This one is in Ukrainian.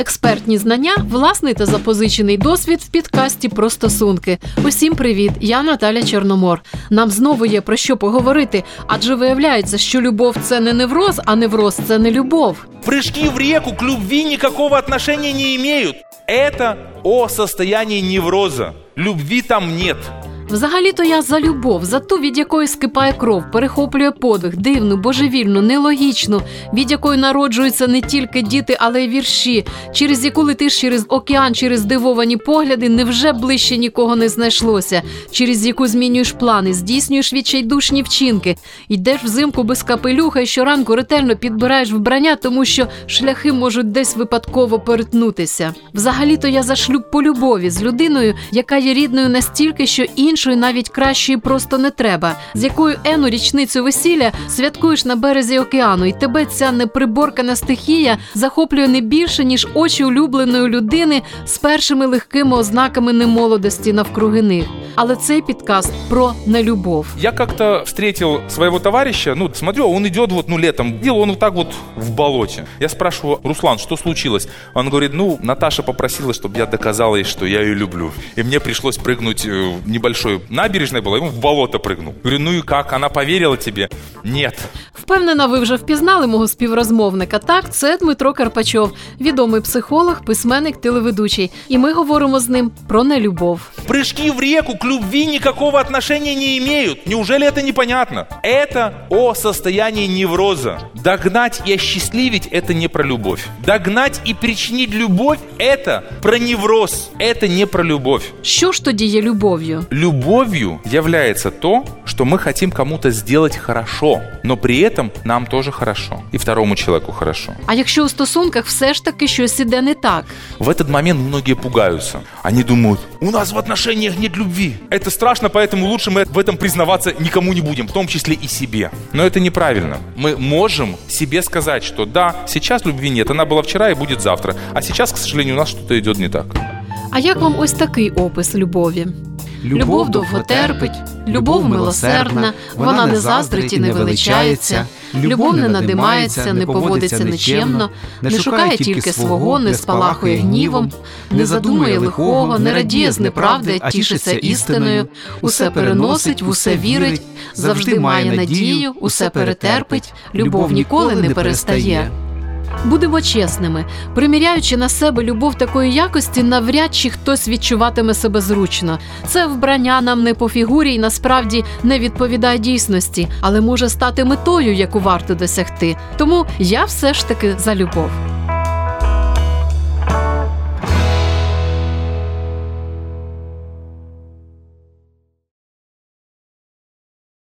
Експертні знання, власний та запозичений досвід в підкасті про стосунки. Усім привіт! Я Наталя Чорномор. Нам знову є про що поговорити, адже виявляється, що любов це не невроз, а невроз це не любов. Прыжки в реку к любви никакого отношения не имеют. Это о состоянии невроза. Любви там нет. Взагалі-то я за любов, за ту, від якої скипає кров, перехоплює подих, дивну, божевільну, нелогічну, від якої народжуються не тільки діти, але й вірші, через яку летиш через океан, через здивовані погляди, невже ближче нікого не знайшлося, через яку змінюєш плани, здійснюєш відчайдушні вчинки, йдеш взимку без капелюха і щоранку ретельно підбираєш вбрання, тому що шляхи можуть десь випадково перетнутися. Взагалі-то я за шлюб по любові з людиною, яка є рідною настільки, що іншої навіть кращої просто не треба, з якою ену річницю весілля святкуєш на березі океану, і тебе ця неприборкана стихія захоплює не більше ніж очі улюбленої людини з першими легкими ознаками немолодості навкруги них. Але цей підкаст про нелюбов. Я как-то встретил своего товарища, ну, смотрю, он идет вот, ну, летом, делал он вот так вот в болоте. Я спрашиваю, Руслан, что случилось? Он говорит, ну, Наташа попросила, чтобы я доказал ей, что я ее люблю. И мне пришлось прыгнуть э, небольшой набережной была, ему в болото прыгнул. Говорю, ну и как, она поверила тебе? Нет. Впевнена, ви вже впізнали мого співрозмовника. Так, це Дмитро Карпачов, відомий психолог, письменник, телеведучий. І ми говоримо з ним про нелюбов. Прыжки в реку к любви никакого отношения не имеют. Неужели это непонятно? Это о состоянии невроза. Догнать и осчастливить – это не про любовь. Догнать и причинить любовь – это про невроз. Это не про любовь. Що ж тоді є любов'ю? Любовью является то, что мы хотим кому-то сделать хорошо, но при этом нам тоже хорошо. И второму человеку хорошо. А якщо у стосунках все ж таки щось іде не так? В этот момент многие пугаются. Они думают, у нас в отношениях нет любви. Это страшно, поэтому лучше мы в этом признаваться никому не будем, в том числе и себе. Но это неправильно. Мы можем себе сказать, что да, сейчас любви нет, она была вчера и будет завтра. А сейчас, к сожалению, у нас что-то идет не так. А як вам ось такий опис любові? Любов довго терпить, любов милосердна, вона не заздрить і не величається, любов не надимається, не поводиться нечемно, не шукає тільки свого, не спалахує гнівом, не задумує лихого, не радіє з неправди, а тішиться істиною, усе переносить, в усе вірить, завжди має надію, усе перетерпить, любов ніколи не перестає. Будемо чесними, приміряючи на себе любов такої якості, навряд чи хтось відчуватиме себе зручно. Це вбрання нам не по фігурі і насправді не відповідає дійсності, але може стати метою, яку варто досягти. Тому я все ж таки за любов.